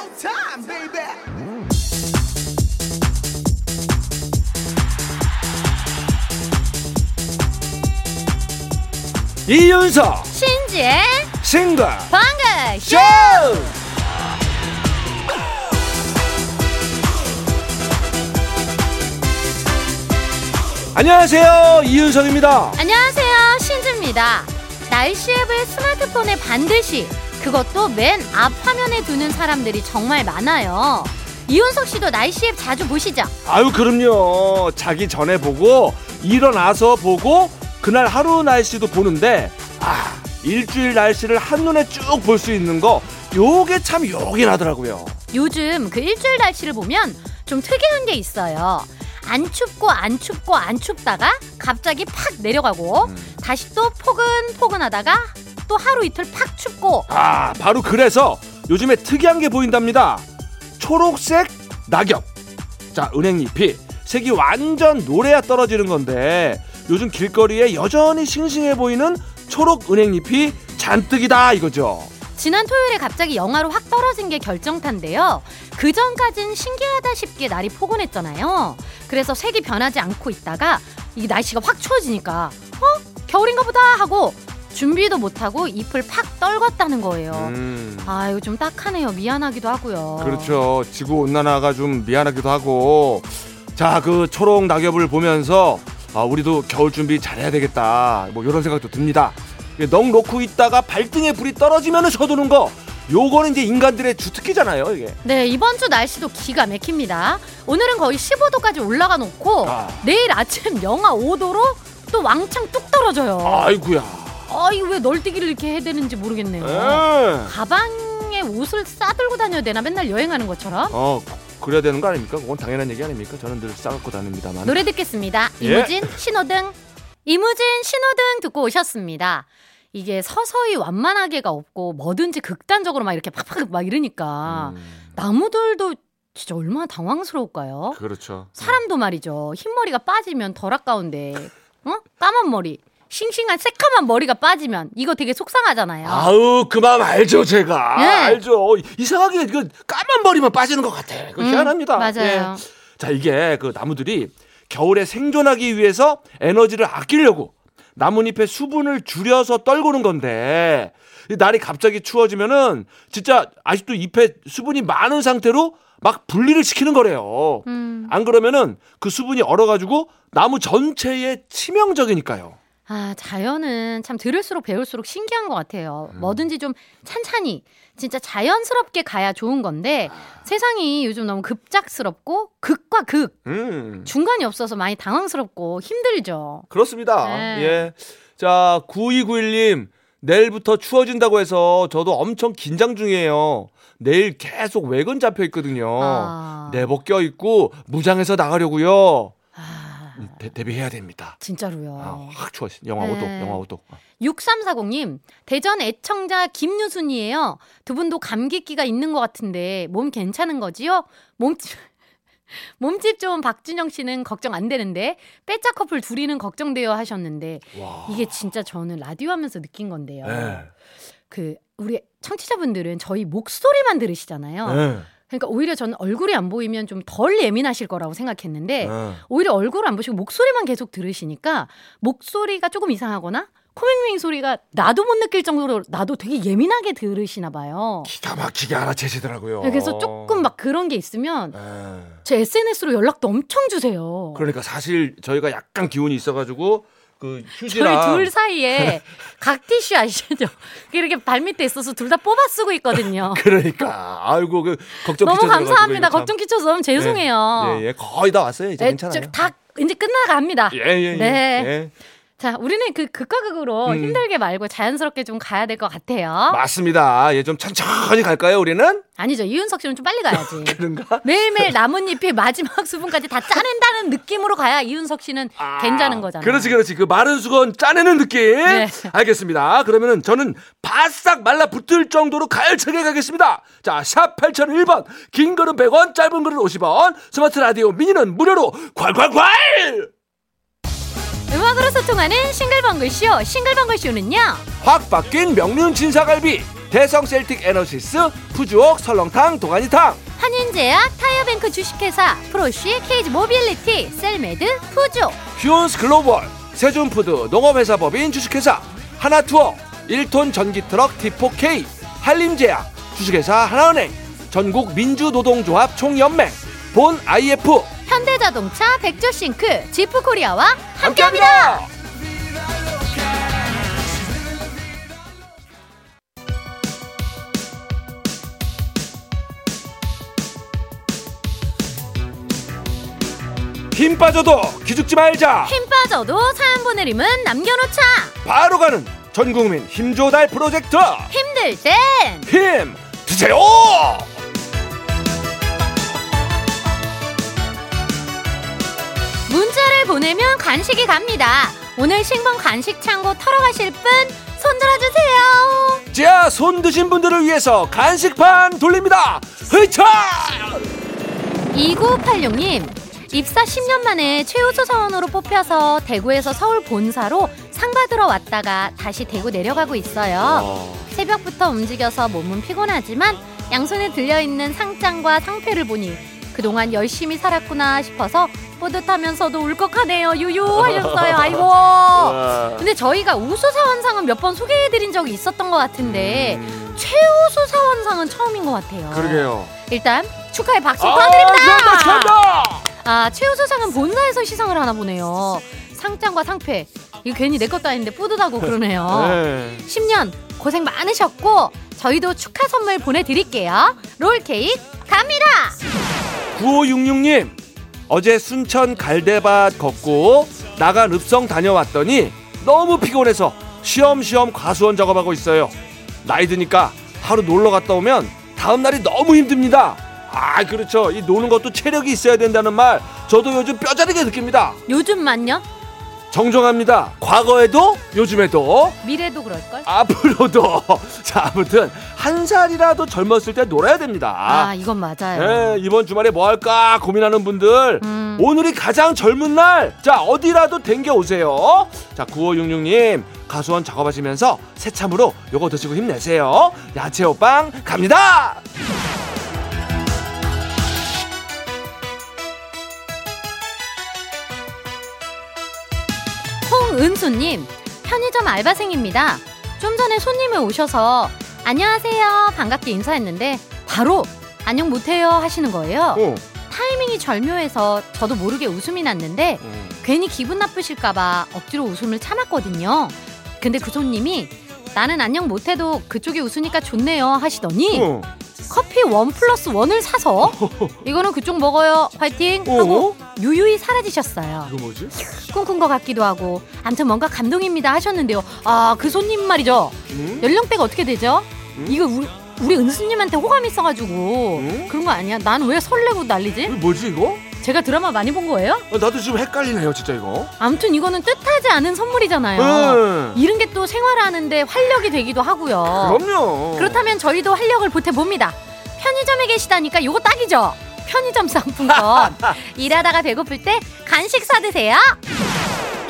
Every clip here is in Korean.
showtime, baby. 이윤석 신지의 싱글 방글 쇼! 안녕하세요 이윤석입니다. 안녕하세요 신지입니다. 날씨 앱을 스마트폰에 반드시 그것도 맨 앞 화면에 두는 사람들이 정말 많아요 이윤석 씨도 날씨 앱 자주 보시죠? 아유 그럼요 자기 전에 보고 일어나서 보고 그날 하루 날씨도 보는데 아 일주일 날씨를 한눈에 쭉 볼 수 있는 거 요게 참 요긴 하더라고요 요즘 그 일주일 날씨를 보면 좀 특이한 게 있어요. 안 춥고 안 춥고 안 춥다가 갑자기 팍 내려가고 음. 다시 또 포근포근하다가 또 하루 이틀 팍 춥고 아 바로 그래서 요즘에 특이한 게 보인답니다 초록색 낙엽 자 은행잎이 색이 완전 노래야 떨어지는 건데 요즘 길거리에 여전히 싱싱해 보이는 초록 은행잎이 잔뜩이다 이거죠 지난 토요일에 갑자기 영하로 확 떨어진 게 결정타인데요. 그 전까진 신기하다 싶게 날이 포근했잖아요. 그래서 색이 변하지 않고 있다가 이 날씨가 확 추워지니까 어 겨울인가 보다 하고 준비도 못하고 잎을 팍 떨궜다는 거예요. 음, 아 이거 좀 딱하네요. 미안하기도 하고요. 그렇죠 지구 온난화가 좀 미안하기도 하고 자 그 초록 낙엽을 보면서 아, 우리도 겨울 준비 잘해야 되겠다 뭐 이런 생각도 듭니다 넋 놓고 있다가 발등에 불이 떨어지면 서두는 거 요거는 이제 인간들의 주특기잖아요 이게 네 이번 주 날씨도 기가 막힙니다. 오늘은 거의 15도까지 올라가 놓고 아. 내일 아침 영하 5도로 또 왕창 뚝 떨어져요. 아이구야 아이 왜 널뛰기를 이렇게 해야 되는지 모르겠네요. 에. 가방에 옷을 싸들고 다녀야 되나 맨날 여행하는 것처럼 어 그래야 되는 거 아닙니까? 그건 당연한 얘기 아닙니까? 저는 늘 싸갖고 다닙니다만. 노래 듣겠습니다. 예. 이무진 신호등 이무진 신호등 듣고 오셨습니다. 이게 서서히 완만하게가 없고 뭐든지 극단적으로 막 이렇게 팍팍 막 이러니까 음, 나무들도 진짜 얼마나 당황스러울까요? 그렇죠. 사람도 말이죠. 흰머리가 빠지면 덜 아까운데 어? 까만 머리 싱싱한 새까만 머리가 빠지면 이거 되게 속상하잖아요. 아우 그 마음 알죠 제가 네. 알죠 이상하게 그 까만 머리만 빠지는 것 같아 그 음, 희한합니다 맞아요. 예. 자 이게 그 나무들이 겨울에 생존하기 위해서 에너지를 아끼려고 나뭇잎의 수분을 줄여서 떨구는 건데 이 날이 갑자기 추워지면은 진짜 아직도 잎에 수분이 많은 상태로 막 분리를 시키는 거래요 음. 안 그러면은 그 수분이 얼어가지고 나무 전체에 치명적이니까요. 아, 자연은 참 들을수록 배울수록 신기한 것 같아요. 음. 뭐든지 좀 찬찬히, 진짜 자연스럽게 가야 좋은 건데, 아. 세상이 요즘 너무 급작스럽고, 극과 극, 음, 중간이 없어서 많이 당황스럽고 힘들죠. 그렇습니다. 네. 예. 자, 9291님, 내일부터 추워진다고 해서 저도 엄청 긴장 중이에요. 내일 계속 외근 잡혀 있거든요. 아. 내복 껴 입고 무장해서 나가려고요. 아, 대, 대비해야 됩니다. 진짜로요. 아, 확 추워. 영하 네. 5도, 영하 5도. 6340님, 대전 애청자 김유순이에요. 두 분도 감기기가 있는 것 같은데, 몸 괜찮은 거지요? 몸집, 몸집 좋은 박준영 씨는 걱정 안 되는데, 빼짝 커플 둘이는 걱정돼요 하셨는데, 와. 이게 진짜 저는 라디오 하면서 느낀 건데요. 네. 그, 우리 청취자분들은 저희 목소리만 들으시잖아요. 네. 그러니까 오히려 저는 얼굴이 안 보이면 좀 덜 예민하실 거라고 생각했는데, 네. 오히려 얼굴을 안 보시고 목소리만 계속 들으시니까 목소리가 조금 이상하거나 코맹맹이 소리가 나도 못 느낄 정도로 나도 되게 예민하게 들으시나 봐요. 기가 막히게 알아채시더라고요. 그래서 조금 막 그런 게 있으면 네. 제 SNS로 연락도 엄청 주세요. 그러니까 사실 저희가 약간 기운이 있어가지고 그 저희 휴지랑 둘 사이에 각 티슈 아시죠? 이렇게 발밑에 있어서 둘 다 뽑아 쓰고 있거든요. 그러니까 아이고 그 걱정 너무 감사합니다. 걱정 끼쳐서 너무 죄송해요. 예, 예, 거의 다 왔어요. 이제 네, 괜찮아요. 저- 다 이제 끝나갑니다. 예, 예, 예. 네. 예. 자, 우리는 그 극과 극으로 음. 힘들게 말고 자연스럽게 좀 가야 될 것 같아요. 맞습니다. 예, 좀 천천히 갈까요, 우리는? 아니죠. 이윤석 씨는 좀 빨리 가야지. 그런가? 매일매일 나뭇잎의 마지막 수분까지 다 짜낸다는 느낌으로 가야 이윤석 씨는 괜찮은 거잖아요. 그렇지, 그렇지. 그 마른 수건 짜내는 느낌. 네. 알겠습니다. 그러면은 저는 바싹 말라 붙을 정도로 가열차게 가겠습니다. 자, 샵 8001번. 긴 글은 100원, 짧은 글은 50원. 스마트 라디오 미니는 무료로 콸콸콸! 음악으로 소통하는 싱글벙글쇼. 싱글벙글쇼는요. 확 바뀐 명륜 진사갈비 대성 셀틱 에너시스 푸주옥 설렁탕 도가니탕 한인제약 타이어뱅크 주식회사 프로쉬 케이지 모빌리티 셀메드 푸조 휴온스 글로벌 세준푸드 농업회사법인 주식회사 하나투어 1톤 전기트럭 D4K 한림제약 주식회사 하나은행 전국 민주노동조합 총연맹 본 IF 현대자동차 백조싱크 지프코리아와 함께합니다. 함께합니다. 힘 빠져도 기죽지 말자. 힘 빠져도 사연 보내림은 남겨놓자. 바로 가는 전국민 힘조달 프로젝트 힘들 땐 힘 드세요. 문자를 보내면 간식이 갑니다. 오늘 신봉 간식 창고 털어가실 분 손들어주세요. 자, 손 드신 분들을 위해서 간식판 돌립니다. 흐차! 2986님, 입사 10년 만에 최우수 사원으로 뽑혀서 대구에서 서울 본사로 상 받으러 왔다가 다시 대구 내려가고 있어요. 새벽부터 움직여서 몸은 피곤하지만 양손에 들려있는 상장과 상패를 보니 그동안 열심히 살았구나 싶어서 뿌듯하면서도 울컥하네요. 유유 하셨어요. 아이고. 근데 저희가 우수 사원상은 몇 번 소개해드린 적이 있었던 것 같은데 최우수 사원상은 처음인 것 같아요. 음. 그러게요. 일단 축하의 박수 아, 부탁드립니다. 축하한다, 축하한다! 아 최우수상은 본사에서 시상을 하나 보네요. 상장과 상패 이거 괜히 내 것도 아닌데 뿌듯하고 그러네요. 네. 10년 고생 많으셨고 저희도 축하 선물 보내드릴게요. 롤 케이크 갑니다. 9566님, 어제 순천 갈대밭 걷고 나간 읍성 다녀왔더니 너무 피곤해서 쉬엄쉬엄 과수원 작업하고 있어요. 나이 드니까 하루 놀러 갔다 오면 다음 날이 너무 힘듭니다. 아, 그렇죠. 이 노는 것도 체력이 있어야 된다는 말 저도 요즘 뼈저리게 느낍니다. 요즘만요? 정정합니다. 과거에도 요즘에도 미래도 그럴걸? 앞으로도 자 아무튼 한 살이라도 젊었을 때 놀아야 됩니다. 아 이건 맞아요. 예, 이번 주말에 뭐 할까 고민하는 분들 음. 오늘이 가장 젊은 날. 자, 어디라도 댕겨 오세요. 자, 9566님 가수원 작업하시면서 새참으로 요거 드시고 힘내세요. 야채 호빵 갑니다. 홍은수님 편의점 알바생입니다. 좀 전에 손님이 오셔서 안녕하세요 반갑게 인사했는데 바로 안녕 못해요 하시는 거예요. 어. 타이밍이 절묘해서 저도 모르게 웃음이 났는데 괜히 기분 나쁘실까봐 억지로 웃음을 참았거든요. 근데 그 손님이 나는 안녕 못해도 그쪽이 웃으니까 좋네요 하시더니 어. 커피 원 플러스 원을 사서 이거는 그쪽 먹어요 화이팅 하고 유유히 사라지셨어요. 이거 뭐지? 꿈꾼 것 같기도 하고 아무튼 뭔가 감동입니다 하셨는데요. 아 그 손님 말이죠. 응? 연령대가 어떻게 되죠? 음? 이거 우리, 우리 은수님한테 호감 있어가지고 응? 그런 거 아니야? 난 왜 설레고 난리지? 뭐지 이거? 제가 드라마 많이 본 거예요? 어, 나도 지금 헷갈리네요, 진짜 이거. 아무튼 이거는 뜻하지 않은 선물이잖아요. 응. 이런 게 또 생활하는데 활력이 되기도 하고요. 그럼요. 그렇다면 저희도 활력을 보태봅니다. 편의점에 계시다니까 요거 딱이죠? 편의점 상품권. 일하다가 배고플 때 간식 사 드세요.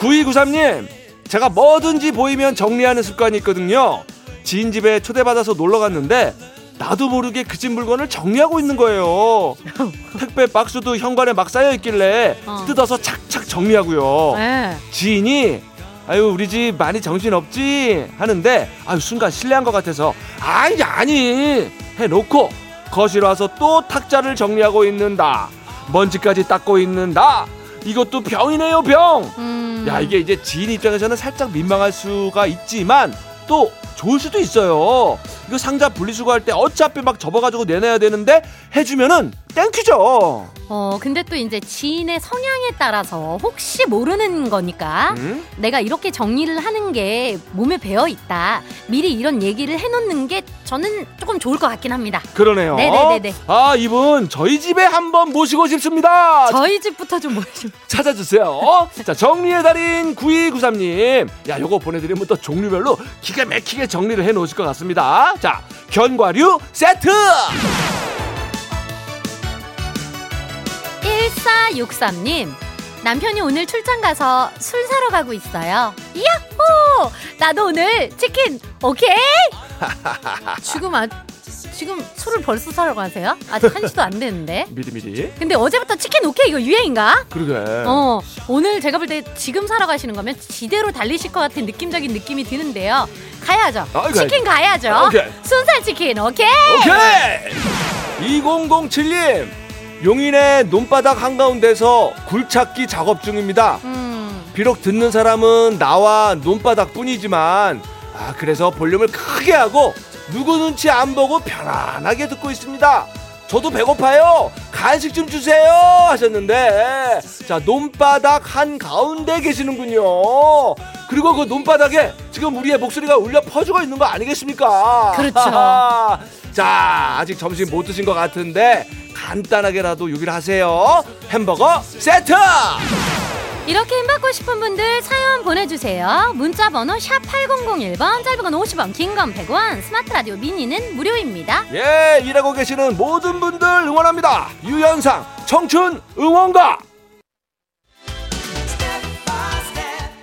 9293님, 제가 뭐든지 보이면 정리하는 습관이 있거든요. 지인 집에 초대받아서 놀러 갔는데 나도 모르게 그 집 물건을 정리하고 있는 거예요. 택배 박스도 현관에 막 쌓여 있길래 어. 뜯어서 착착 정리하고요. 네. 지인이 아유 우리 집 많이 정신 없지 하는데 아유 순간 실례한 것 같아서 아니 아니 해놓고 거실 와서 또 탁자를 정리하고 있는다. 먼지까지 닦고 있는다. 이것도 병이네요 병. 음. 야 이게 이제 지인 입장에서는 살짝 민망할 수가 있지만 또 좋을 수도 있어요. 이거 상자 분리수거할 때 어차피 막 접어가지고 내놔야 되는데 해주면은 thank you죠. 어, 근데 또 이제 지인의 성향에 따라서 혹시 모르는 거니까 음? 내가 이렇게 정리를 하는 게 몸에 배어 있다. 미리 이런 얘기를 해놓는 게 저는 조금 좋을 것 같긴 합니다. 그러네요. 네네네네. 아 이분 저희 집에 한번 모시고 싶습니다. 저희 집부터 좀 모시면. 찾아주세요. 자 정리의 달인 9293님. 야 요거 보내드리면 또 종류별로 기가 막히게 정리를 해 놓으실 것 같습니다. 자 견과류 세트. 1463님, 남편이 오늘 출장 가서 술 사러 가고 있어요. 야호! 나도 오늘 치킨 오케이? 지금 아 지금 술을 벌써 사러 가세요? 아직 한 시도 안 됐는데. 미리 미리. 근데 어제부터 치킨 오케이 이거 유행인가? 그러게. 어 오늘 제가 볼 때 지금 사러 가시는 거면 지대로 달리실 것 같은 느낌적인 느낌이 드는데요. 가야죠. 아, 치킨 가야죠. 오케이. 순살 치킨 오케이. 오케이. 2007님 용인의 논바닥 한가운데서 굴착기 작업 중입니다. 음 비록 듣는 사람은 나와 논바닥 뿐이지만 아 그래서 볼륨을 크게 하고 누구 눈치 안 보고 편안하게 듣고 있습니다. 저도 배고파요. 간식 좀 주세요 하셨는데 자 논바닥 한 가운데 계시는군요. 그리고 그 논바닥에 지금 우리의 목소리가 울려 퍼지고 있는 거 아니겠습니까? 그렇죠. 자 아직 점심 못 드신 것 같은데 간단하게라도 요기를 하세요. 햄버거 세트. 이렇게 힘 받고 싶은 분들 사연 보내주세요. 문자 번호 샵 8001번 짧은 건 50원 긴 건 100원 스마트 라디오 미니는 무료입니다. 예, 일하고 계시는 모든 분들 응원합니다. 유연상 청춘 응원가.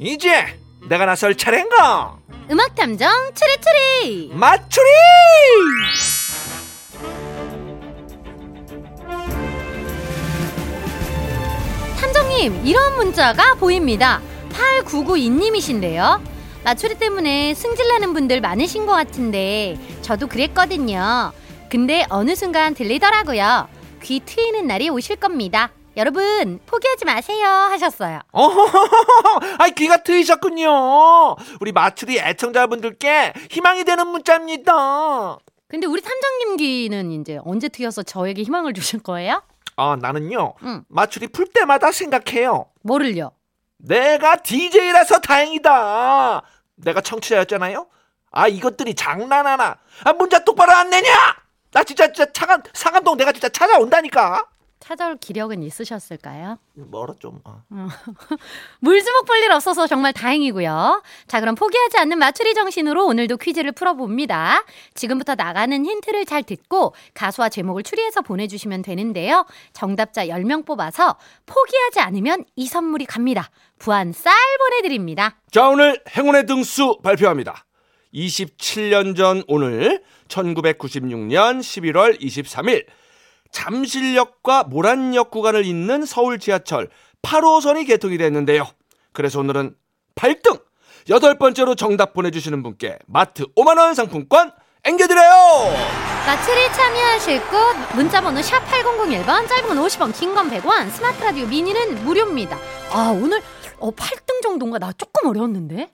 이제 내가 나설 차례인가? 음악 탐정 추리추리. 맞추리! 탐정님 이런 문자가 보입니다. 8992님이신데요. 나추리 때문에 승질나는 분들 많으신 것 같은데 저도 그랬거든요. 근데 어느 순간 들리더라고요. 귀 트이는 날이 오실 겁니다. 여러분 포기하지 마세요 하셨어요. 어허허허허, 아이 귀가 트이셨군요. 우리 마추리 애청자분들께 희망이 되는 문자입니다. 근데 우리 탐정님 귀는 이제 언제 트여서 저에게 희망을 주실 거예요? 아 나는요 응. 마추리 풀 때마다 생각해요. 뭐를요? 내가 DJ라서 다행이다. 내가 청취자였잖아요. 아 이것들이 장난하나? 아 문자 똑바로 안 내냐? 나 진짜 진짜 차간 상암동 내가 진짜 찾아온다니까. 찾아올 기력은 있으셨을까요? 멀어 좀. 어. 물주먹 볼 일 없어서 정말 다행이고요. 자, 그럼 포기하지 않는 맞추리 정신으로 오늘도 퀴즈를 풀어봅니다. 지금부터 나가는 힌트를 잘 듣고 가수와 제목을 추리해서 보내주시면 되는데요. 정답자 10명 뽑아서 포기하지 않으면 이 선물이 갑니다. 부안 쌀 보내드립니다. 자 오늘 행운의 등수 발표합니다. 27년 전 오늘 1996년 11월 23일 잠실역과 모란역 구간을 잇는 서울 지하철 8호선이 개통이 됐는데요. 그래서 오늘은 8등 여덟 번째로 정답 보내주시는 분께 마트 5만원 상품권 앵겨드려요! 맞추리 참여하실 곳 문자번호 샵 8001번 짧은 건 50원 긴 건 100원 스마트 라디오 미니는 무료입니다. 아 오늘 어, 8등 정도인가 나 조금 어려웠는데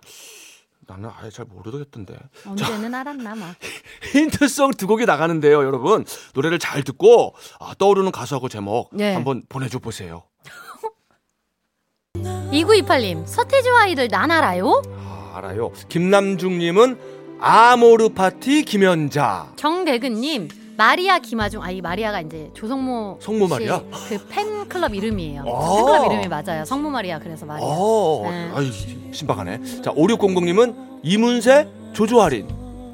나는 아예 잘 모르겠던데. 언제는 알았나 막. 힌트송 두 곡이 나가는데요, 여러분. 노래를 잘 듣고 아, 떠오르는 가수하고 제목 네. 한번 보내줘 보세요. 2928님 서태지와 아이들 난 알아요? 아, 알아요. 김남중님은 아모르 파티 김연자. 정대근님 마리아 김아중 아 이 마리아가 이제 조성모 성모 마리아? 그 팬클럽 이름이에요. 아. 팬클럽 이름이 맞아요. 성모 마리아 그래서 마리아. 어, 네. 아이 신박하네. 자, 5600님은 이문세 조조할인.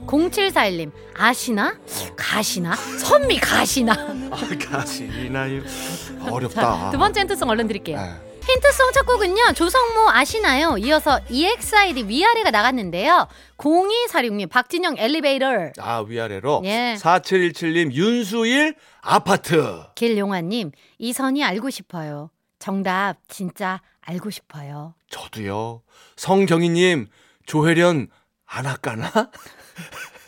0741님 아시나? 가시나? 선미 가시나? 아, 가시나요? 어렵다. 두 번째 힌트송 얼른 드릴게요. 네. 힌트송 첫 곡은요 조성모 아시나요? 이어서 EXID 위아래가 나갔는데요. 0246님 박진영 엘리베이터 아, 위아래로. 예. 4717님 윤수일 아파트. 길용화님 이선이 알고 싶어요. 정답 진짜 알고 싶어요. 저도요. 성경희님 조혜련 안 할까나?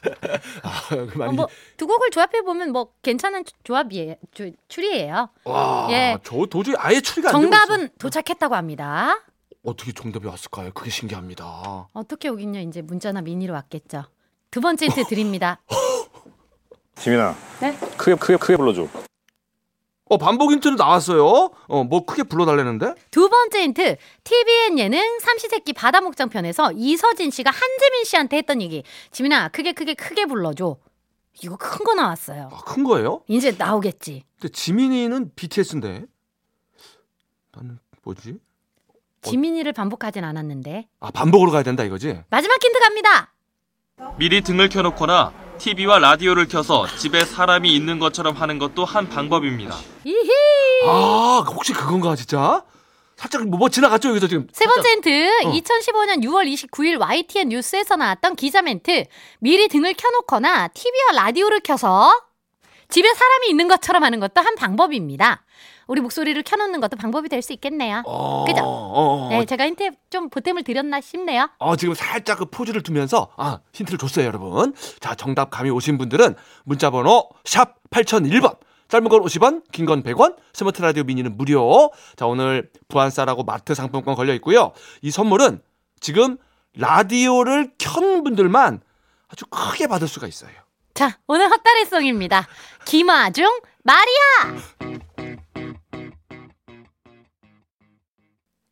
아, 그 어, 많이. 뭐 두 곡을 조합해 보면 뭐 괜찮은 조- 조합이에요. 조- 추리예요. 와, 예. 저 도저히 아예 추리가 정답은. 도착했다고 합니다. 어떻게 정답이 왔을까요? 그게 신기합니다. 어떻게 오긴요? 이제 문자나 미니로 왔겠죠. 두 번째 힌트 드립니다. 지민아. 네? 크게 크게 크게 불러줘. 어 반복 힌트는 나왔어요. 어 뭐 크게 불러달라는데? 두 번째 힌트 TVN 예능 삼시세끼 바다목장 편에서 이서진 씨가 한지민 씨한테 했던 얘기 지민아 크게 크게 크게 불러줘 이거 큰 거 나왔어요 아, 큰 거예요? 이제 나오겠지 근데 지민이는 BTS인데 나는 뭐지? 지민이를 반복하진 않았는데 아 반복으로 가야 된다 이거지? 마지막 힌트 갑니다 미리 등을 켜놓거나 TV와 라디오를 켜서 집에 사람이 있는 것처럼 하는 것도 한 방법입니다. 이히 아 혹시 그건가 진짜? 살짝 뭐, 뭐 지나갔죠 여기서 지금? 세 번째 힌트 어. 2015년 6월 29일 YTN 뉴스에서 나왔던 기자 멘트 미리 등을 켜놓거나 TV와 라디오를 켜서 집에 사람이 있는 것처럼 하는 것도 한 방법입니다 우리 목소리를 켜놓는 것도 방법이 될 수 있겠네요 어, 그죠? 어, 어, 네, 제가 힌트 좀 보탬을 드렸나 싶네요. 어, 지금 살짝 그 포즈를 두면서 아 힌트를 줬어요 여러분. 자 정답 감이 오신 분들은 문자 번호 샵 8001번 짧은 건 50원, 긴 건 100원, 스마트 라디오 미니는 무료. 자 오늘 부안싸라고 마트 상품권 걸려 있고요. 이 선물은 지금 라디오를 켠 분들만 아주 크게 받을 수가 있어요. 자, 오늘 헛다리송입니다. 김아중, 마리아!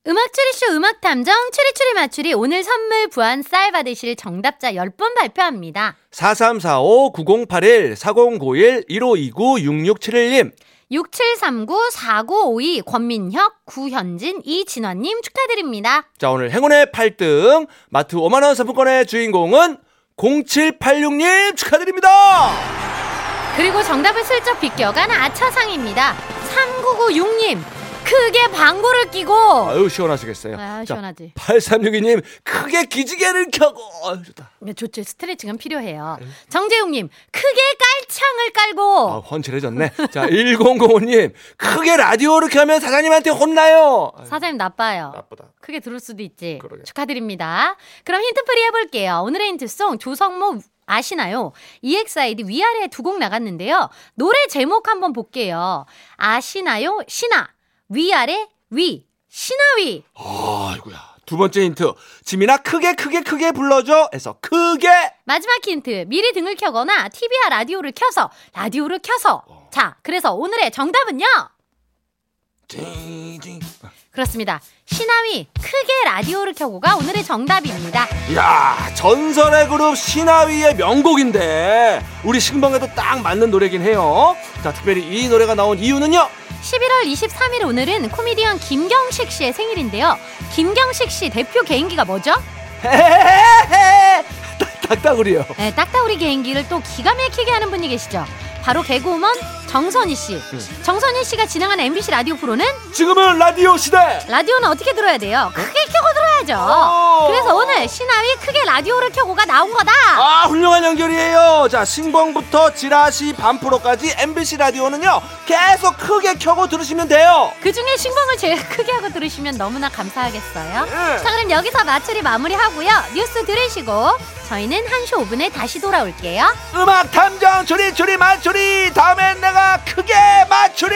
음악 추리쇼 음악 탐정 추리추리 맞추리 오늘 선물 부안 쌀 받으실 정답자 10분 발표합니다. 4345-9091-1529-6671님 6739-4952 권민혁, 구현진, 이진원님 축하드립니다. 자 오늘 행운의 8등 마트 5만원 상품권의 주인공은 0786님 축하드립니다. 그리고 정답을 슬쩍 비껴간 아차상입니다. 3996님, 크게 방구를 끼고 아유 시원하시겠어요. 아, 자, 시원하지. 8362님 크게 기지개를 켜고 아유, 좋다. 네, 좋죠. 스트레칭은 필요해요. 정재용님, 크게 깔창을 깔고. 아, 헌칠해졌네. 자 1005님 크게 라디오를 켜면 사장님한테 혼나요. 아유, 사장님 나빠요. 나쁘다. 크게 들을 수도 있지. 그러게. 축하드립니다. 그럼 힌트풀이 해볼게요. 오늘의 힌트송 조성모 아시나요? EXID 위아래 두 곡 나갔는데요. 노래 제목 한번 볼게요. 아시나요? 신아. 위아래 위. 신아위. 아이고야. 두 번째 힌트. 지민아 크게 크게 크게 불러줘. 해서 크게. 마지막 힌트. 미리 등을 켜거나 TV와 라디오를 켜서 라디오를 켜서. 자, 그래서 오늘의 정답은요. 징징. 그렇습니다. 신아위 크게 라디오를 켜고가 오늘의 정답입니다. 야 전설의 그룹 신화위의 명곡인데 우리 신방에도 딱 맞는 노래긴 해요. 자 특별히 이 노래가 나온 이유는요. 11월 23일 오늘은 코미디언 김경식 씨의 생일인데요. 김경식 씨 대표 개인기가 뭐죠? 딱딱우리요. 네, 딱따우리 개인기를 또 기가 막히게 하는 분이 계시죠. 바로 개그우먼 정선희 씨. 정선희 씨가 진행한 MBC 라디오 프로는 지금은 라디오 시대. 라디오는 어떻게 들어야 돼요? 들어야죠. 어. 그래서 오늘 신하위 크게 라디오를 켜고가 나온 거다. 아 훌륭한 연결이에요. 자 신봉부터 지라시 반프로까지 MBC 라디오는요 계속 크게 켜고 들으시면 돼요. 그 중에 신봉을 제일 크게 하고 들으시면 너무나 감사하겠어요. 네. 자, 그럼 여기서 마추리 마무리하고요. 뉴스 들으시고 저희는 1시 5분에 다시 돌아올게요. 음악 탐정 추리 추리 맞추리 다음엔 내가 크게 맞추리.